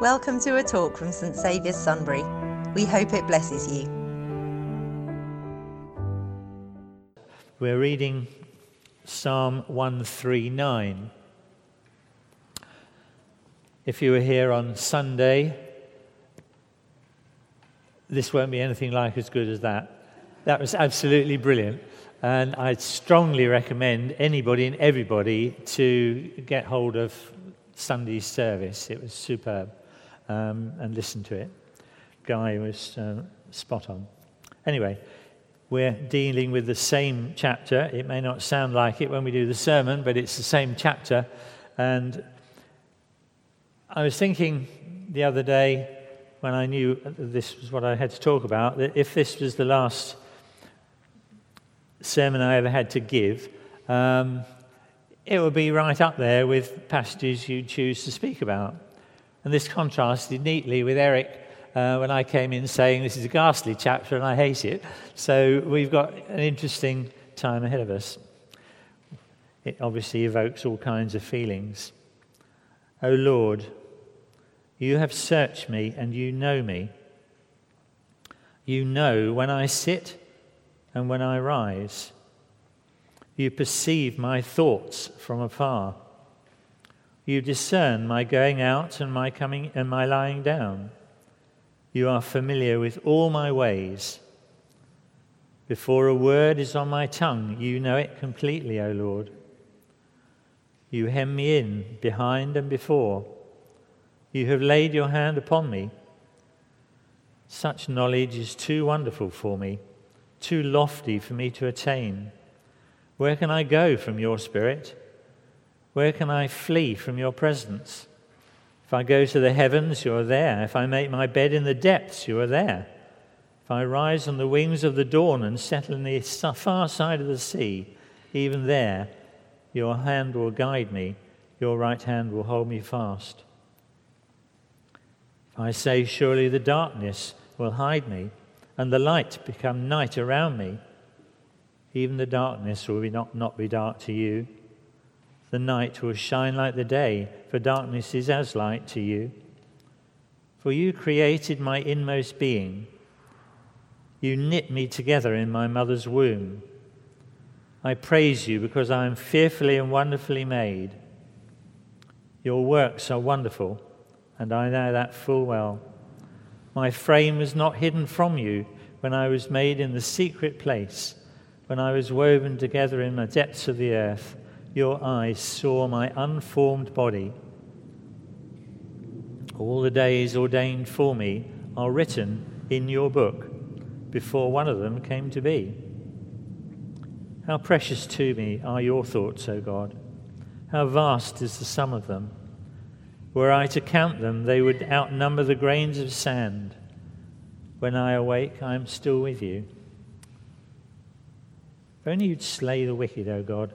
Welcome to a talk from St Saviour's Sunbury. We hope it blesses you. We're reading Psalm 139. If you were here on Sunday, this won't be anything like as good as that. That was absolutely brilliant. And I'd strongly recommend anybody and everybody to get hold of Sunday's service. It was superb um, and listen to it. Guy was uh, spot on. Anyway, we're dealing with the same chapter. It may not sound like it when we do the sermon, but it's the same chapter. And I was thinking the other day when I knew this was what I had to talk about that if this was the last sermon I ever had to give, um, it would be right up there with passages you choose to speak about. And this contrasted neatly with Eric uh, when I came in saying this is a ghastly chapter and I hate it. So we've got an interesting time ahead of us. It obviously evokes all kinds of feelings. O oh Lord, you have searched me and you know me. You know when I sit and when I rise. You perceive my thoughts from afar. You discern my going out and my coming and my lying down. You are familiar with all my ways. Before a word is on my tongue, you know it completely, O Lord. You hem me in behind and before. You have laid your hand upon me. Such knowledge is too wonderful for me, too lofty for me to attain. Where can I go from your spirit? Where can I flee from your presence? If I go to the heavens, you are there. If I make my bed in the depths, you are there. If I rise on the wings of the dawn and settle in the far side of the sea, even there, your hand will guide me, your right hand will hold me fast. If I say, Surely the darkness will hide me, and the light become night around me, even the darkness will be not, not be dark to you. The night will shine like the day, for darkness is as light to you. For you created my inmost being. You knit me together in my mother's womb. I praise you because I am fearfully and wonderfully made. Your works are wonderful, and I know that full well. My frame was not hidden from you when I was made in the secret place, when I was woven together in the depths of the earth your eyes saw my unformed body. All the days ordained for me are written in your book before one of them came to be. How precious to me are your thoughts, O God. How vast is the sum of them. Were I to count them, they would outnumber the grains of sand. When I awake, I am still with you. If only you'd slay the wicked, O God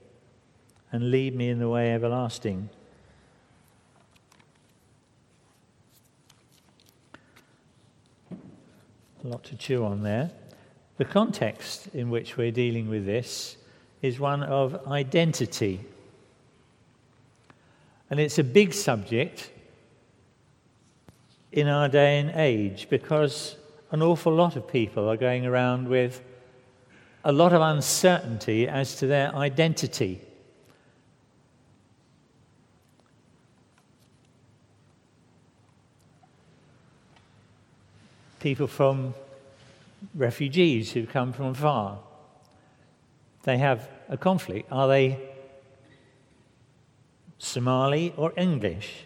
and lead me in the way everlasting. A lot to chew on there. The context in which we're dealing with this is one of identity. And it's a big subject in our day and age because an awful lot of people are going around with a lot of uncertainty as to their identity. People from refugees who come from far. They have a conflict. Are they Somali or English?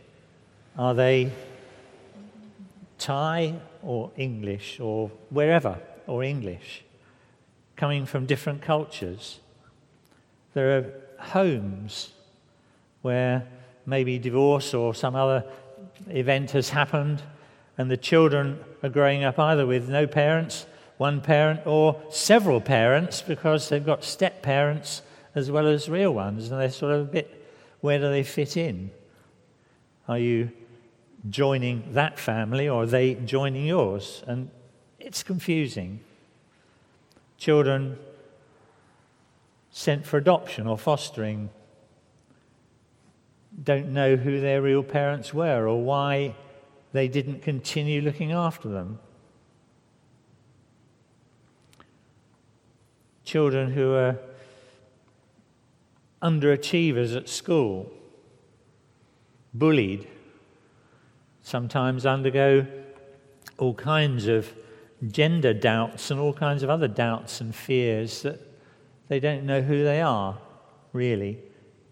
Are they Thai or English or wherever or English? Coming from different cultures. There are homes where maybe divorce or some other event has happened And the children are growing up either with no parents, one parent, or several parents because they've got step parents as well as real ones. And they're sort of a bit, where do they fit in? Are you joining that family or are they joining yours? And it's confusing. Children sent for adoption or fostering don't know who their real parents were or why they didn't continue looking after them. Children who are underachievers at school, bullied, sometimes undergo all kinds of gender doubts and all kinds of other doubts and fears that they don't know who they are, really,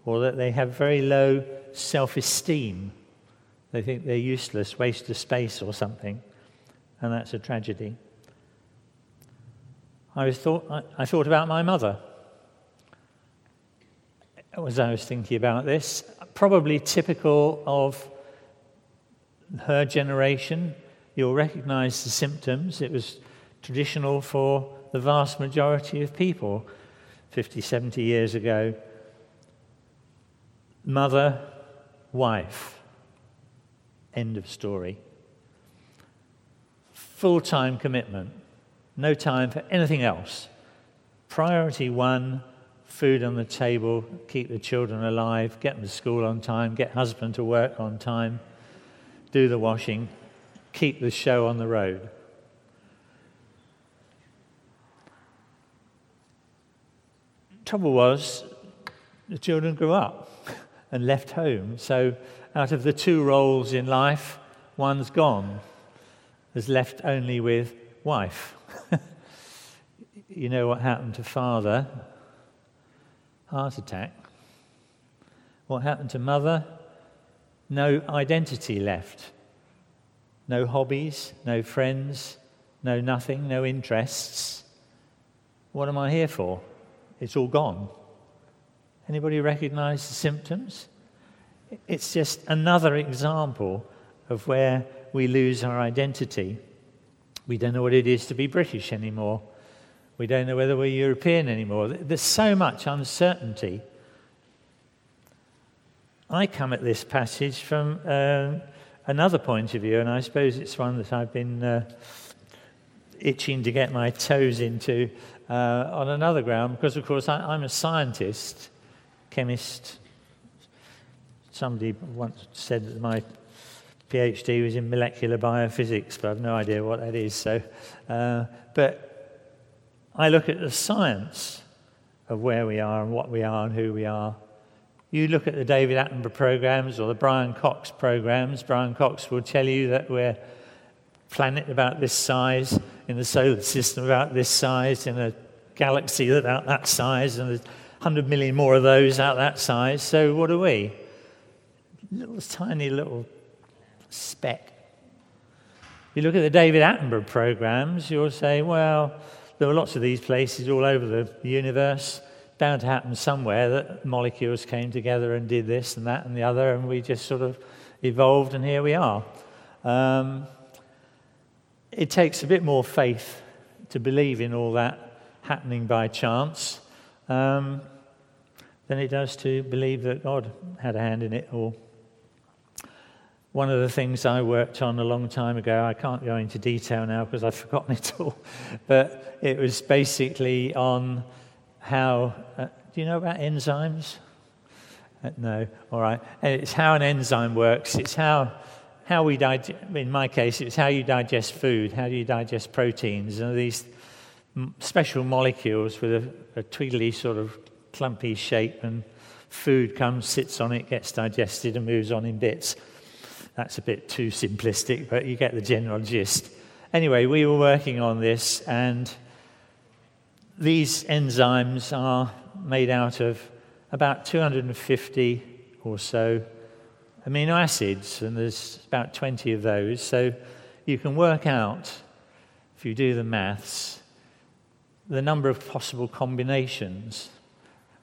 or that they have very low self esteem. They think they're useless, waste of space, or something, and that's a tragedy. I, thought, I, I thought about my mother as I was thinking about this. Probably typical of her generation. You'll recognize the symptoms. It was traditional for the vast majority of people 50, 70 years ago. Mother, wife. End of story. Full time commitment. No time for anything else. Priority one food on the table, keep the children alive, get them to school on time, get husband to work on time, do the washing, keep the show on the road. Trouble was, the children grew up and left home. So, out of the two roles in life, one's gone. There's left only with wife. you know what happened to father? Heart attack. What happened to mother? No identity left. No hobbies, no friends, no nothing, no interests. What am I here for? It's all gone. Anybody recognize the symptoms? It's just another example of where we lose our identity. We don't know what it is to be British anymore. We don't know whether we're European anymore. There's so much uncertainty. I come at this passage from uh, another point of view, and I suppose it's one that I've been uh, itching to get my toes into uh, on another ground, because, of course, I, I'm a scientist chemist. Somebody once said that my PhD was in molecular biophysics, but I've no idea what that is. So, uh, but I look at the science of where we are and what we are and who we are. You look at the David Attenborough programs or the Brian Cox programs. Brian Cox will tell you that we're planet about this size in the solar system about this size in a galaxy about that size and 100 million more of those out that size. So what are we? Little tiny little speck. You look at the David Attenborough programs, you'll say, well, there are lots of these places all over the universe. Bound to happen somewhere that molecules came together and did this and that and the other, and we just sort of evolved, and here we are. Um, it takes a bit more faith to believe in all that happening by chance. Um, than it does to believe that God had a hand in it all. One of the things I worked on a long time ago, I can't go into detail now because I've forgotten it all, but it was basically on how. Uh, do you know about enzymes? Uh, no, all right. It's how an enzyme works. It's how how we digest. In my case, it's how you digest food. How do you digest proteins? And these special molecules with a, a tweedly sort of clumpy shape, and food comes, sits on it, gets digested, and moves on in bits. That's a bit too simplistic, but you get the general gist. Anyway, we were working on this, and these enzymes are made out of about 250 or so amino acids, and there's about 20 of those. So you can work out, if you do the maths, the number of possible combinations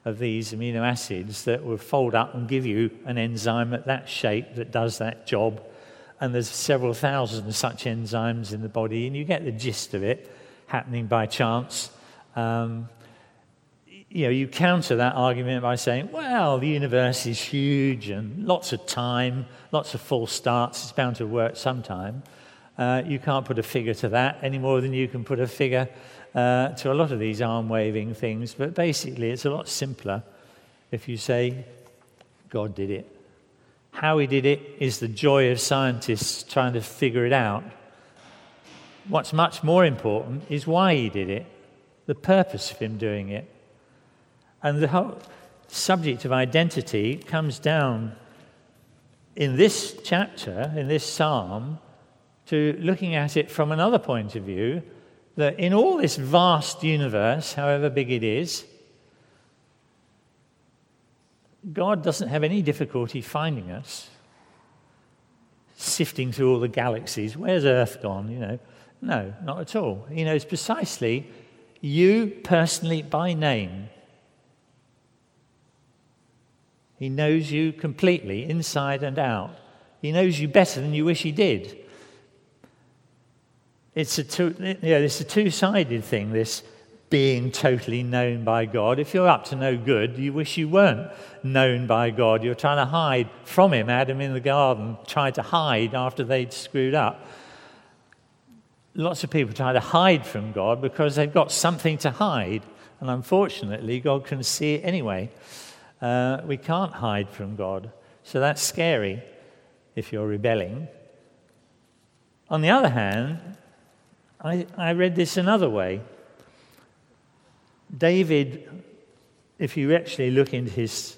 of these amino acids that will fold up and give you an enzyme at that shape that does that job and there's several thousand such enzymes in the body, and you get the gist of it happening by chance. Um, you know, you counter that argument by saying, well, the universe is huge and lots of time, lots of false starts, it's bound to work sometime. Uh, you can't put a figure to that any more than you can put a figure uh, to a lot of these arm waving things. But basically, it's a lot simpler if you say, God did it. How he did it is the joy of scientists trying to figure it out. What's much more important is why he did it, the purpose of him doing it. And the whole subject of identity comes down in this chapter, in this psalm, to looking at it from another point of view that in all this vast universe, however big it is, God doesn't have any difficulty finding us, sifting through all the galaxies. Where's Earth gone? You know, no, not at all. He knows precisely you personally by name. He knows you completely, inside and out. He knows you better than you wish he did. It's a, two, know, it's a two-sided thing, this being totally known by God. If you're up to no good, you wish you weren't known by God. You're trying to hide from him. Adam in the garden tried to hide after they'd screwed up. Lots of people try to hide from God because they've got something to hide. And unfortunately, God can see it anyway. Uh, we can't hide from God. So that's scary if you're rebelling. On the other hand, I, I read this another way. David, if you actually look into his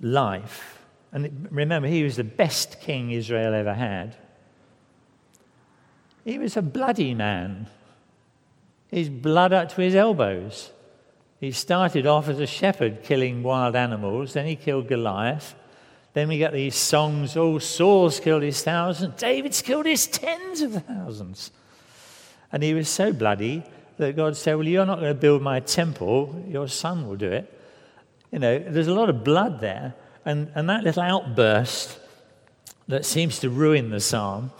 life, and remember, he was the best king Israel ever had. He was a bloody man. His blood up to his elbows. He started off as a shepherd killing wild animals, then he killed Goliath. Then we get these songs, oh, Saul's killed his thousands, David's killed his tens of thousands. And he was so bloody that God said, Well, you're not going to build my temple, your son will do it. You know, there's a lot of blood there. And, and that little outburst that seems to ruin the psalm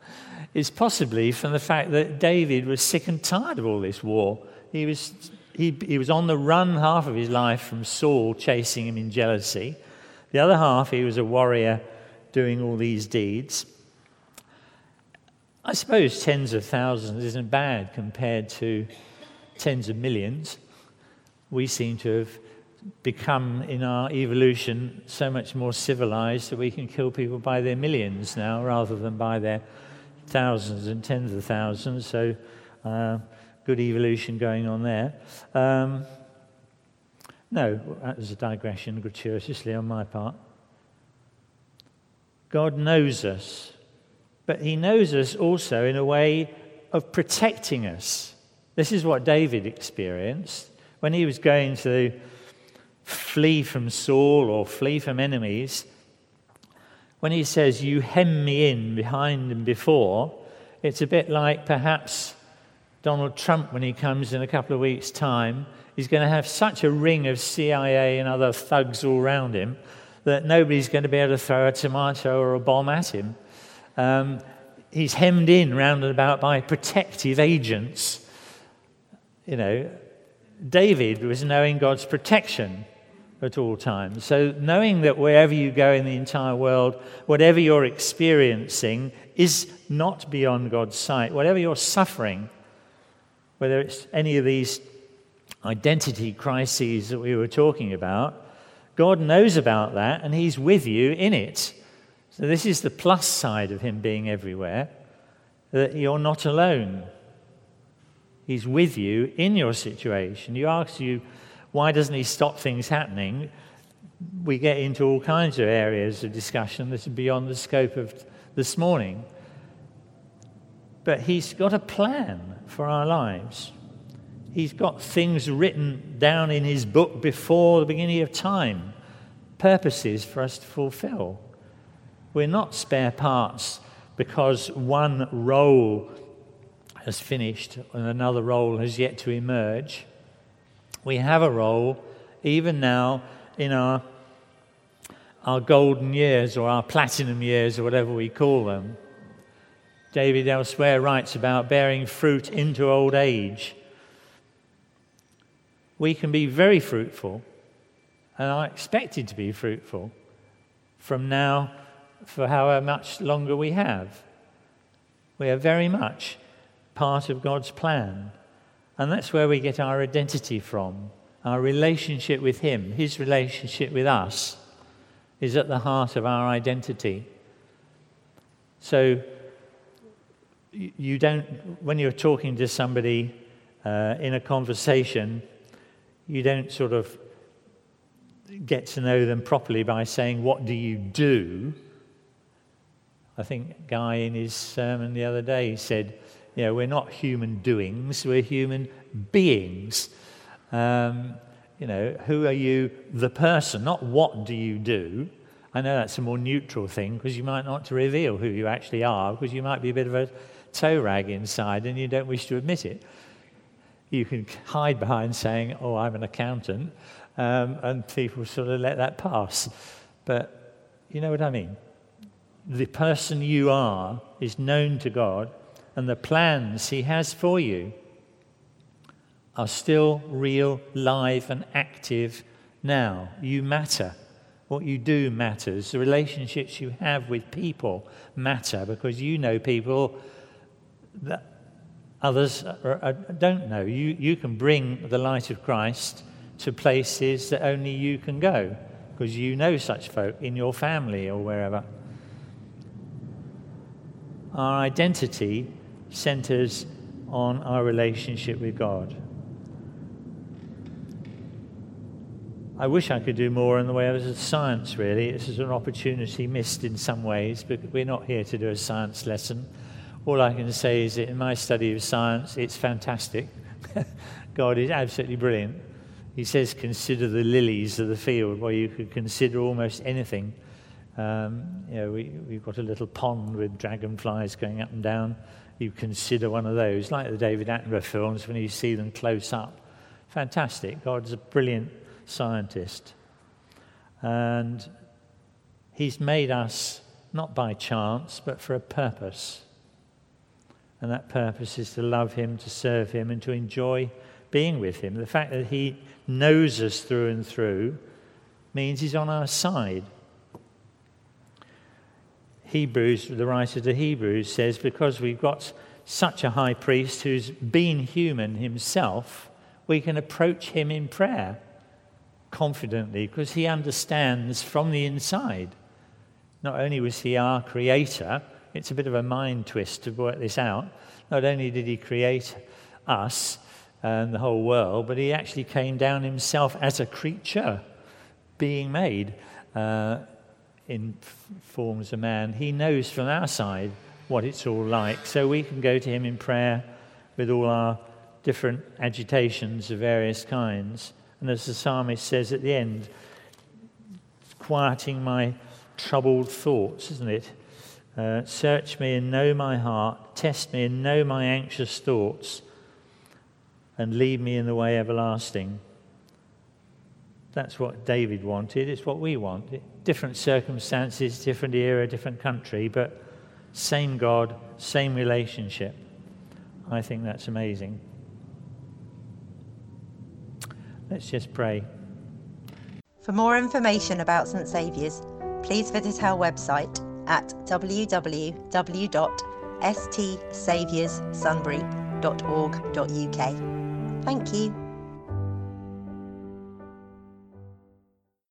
is possibly from the fact that David was sick and tired of all this war. He was he, he was on the run half of his life from Saul chasing him in jealousy. The other half, he was a warrior doing all these deeds. I suppose tens of thousands isn't bad compared to tens of millions. We seem to have become, in our evolution, so much more civilized that we can kill people by their millions now rather than by their thousands and tens of thousands. So, uh, good evolution going on there. Um, no, that was a digression gratuitously on my part. God knows us, but He knows us also in a way of protecting us. This is what David experienced when he was going to flee from Saul or flee from enemies. When he says, You hem me in behind and before, it's a bit like perhaps Donald Trump, when he comes in a couple of weeks' time, He's going to have such a ring of CIA and other thugs all around him that nobody's going to be able to throw a tomato or a bomb at him. Um, he's hemmed in round and about by protective agents. You know, David was knowing God's protection at all times. So, knowing that wherever you go in the entire world, whatever you're experiencing is not beyond God's sight, whatever you're suffering whether it's any of these identity crises that we were talking about, God knows about that and He's with you in it. So, this is the plus side of Him being everywhere that you're not alone. He's with you in your situation. You ask you, why doesn't He stop things happening? We get into all kinds of areas of discussion that are beyond the scope of this morning. But He's got a plan for our lives. He's got things written down in His book before the beginning of time, purposes for us to fulfill. We're not spare parts because one role has finished and another role has yet to emerge. We have a role even now in our our golden years or our platinum years or whatever we call them. David elsewhere writes about bearing fruit into old age. We can be very fruitful, and are expected to be fruitful from now for however much longer we have. We are very much part of God's plan. And that's where we get our identity from. Our relationship with Him, His relationship with us, is at the heart of our identity. So, you don't, when you're talking to somebody uh, in a conversation, you don't sort of get to know them properly by saying, What do you do? I think Guy in his sermon the other day said, You know, we're not human doings, we're human beings. Um, you know, who are you, the person, not what do you do. I know that's a more neutral thing because you might not want to reveal who you actually are because you might be a bit of a toe rag inside and you don't wish to admit it. You can hide behind saying, Oh, I'm an accountant, um, and people sort of let that pass. But you know what I mean? The person you are is known to God, and the plans He has for you are still real, live, and active now. You matter. What you do matters. The relationships you have with people matter because you know people that others are, are, don't know. You, you can bring the light of Christ to places that only you can go because you know such folk in your family or wherever. Our identity centers on our relationship with God. I wish I could do more in the way of science, really. This is an opportunity missed in some ways, but we're not here to do a science lesson. All I can say is that in my study of science, it's fantastic. God is absolutely brilliant. He says, Consider the lilies of the field, where you could consider almost anything. Um, you know, we, we've got a little pond with dragonflies going up and down. You consider one of those, like the David Attenborough films, when you see them close up. Fantastic. God's a brilliant scientist. And he's made us not by chance, but for a purpose. And that purpose is to love him, to serve him, and to enjoy being with him. The fact that he knows us through and through means he's on our side. Hebrews, the writer to Hebrews says, because we've got such a high priest who's been human himself, we can approach him in prayer confidently because he understands from the inside. Not only was he our creator, it's a bit of a mind twist to work this out. Not only did he create us and the whole world, but he actually came down himself as a creature being made uh, in f- form as a man. He knows from our side what it's all like. So we can go to him in prayer with all our different agitations of various kinds. And as the psalmist says at the end, quieting my troubled thoughts, isn't it? Uh, search me and know my heart, test me and know my anxious thoughts, and lead me in the way everlasting. That's what David wanted. It's what we want. Different circumstances, different era, different country, but same God, same relationship. I think that's amazing. Let's just pray. For more information about St Saviour's, please visit our website at www.stsavioursunbury.org.uk. Thank you.